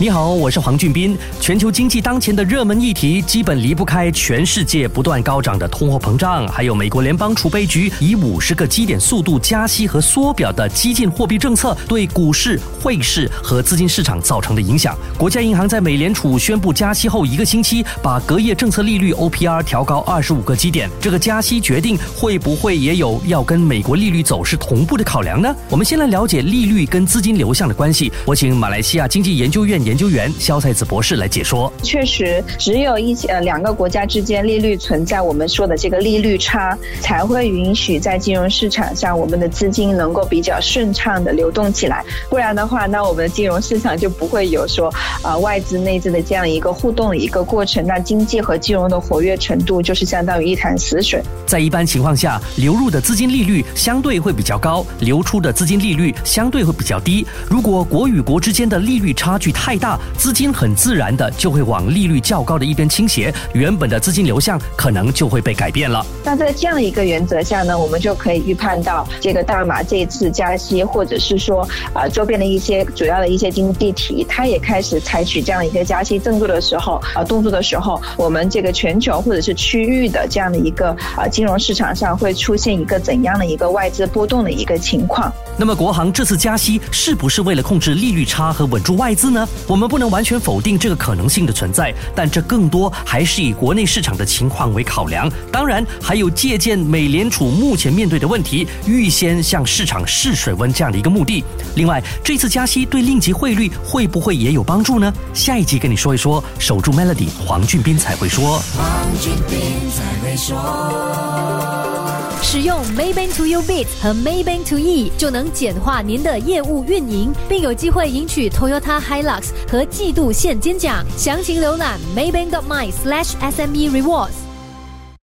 你好，我是黄俊斌。全球经济当前的热门议题，基本离不开全世界不断高涨的通货膨胀，还有美国联邦储备局以五十个基点速度加息和缩表的激进货币政策对股市、汇市和资金市场造成的影响。国家银行在美联储宣布加息后一个星期，把隔夜政策利率 OPR 调高二十五个基点。这个加息决定会不会也有要跟美国利率走势同步的考量呢？我们先来了解利率跟资金流向的关系。我请马来西亚经济研究院。研究员肖赛子博士来解说：确实，只有一呃两个国家之间利率存在我们说的这个利率差，才会允许在金融市场上我们的资金能够比较顺畅的流动起来。不然的话，那我们的金融市场就不会有说啊外资内资的这样一个互动的一个过程，那经济和金融的活跃程度就是相当于一潭死水。在一般情况下，流入的资金利率相对会比较高，流出的资金利率相对会比较低。如果国与国之间的利率差距太大，资金很自然的就会往利率较高的一边倾斜，原本的资金流向可能就会被改变了。那在这样一个原则下呢，我们就可以预判到这个大马这一次加息，或者是说啊周边的一些主要的一些经济体，它也开始采取这样一个加息动作的时候啊动作的时候，我们这个全球或者是区域的这样的一个啊金融市场上会出现一个怎样的一个外资波动的一个情况。那么国行这次加息是不是为了控制利率差和稳住外资呢？我们不能完全否定这个可能性的存在，但这更多还是以国内市场的情况为考量。当然，还有借鉴美联储目前面对的问题，预先向市场试水温这样的一个目的。另外，这次加息对令吉汇率会不会也有帮助呢？下一集跟你说一说。守住 Melody，黄俊斌才会说。黄俊斌才会说。使用 Maybank To You Bit 和 Maybank to E 就能简化您的业务运营，并有机会赢取 Toyota Hilux 和季度现金奖。详情浏览 Maybank dot my slash SME Rewards。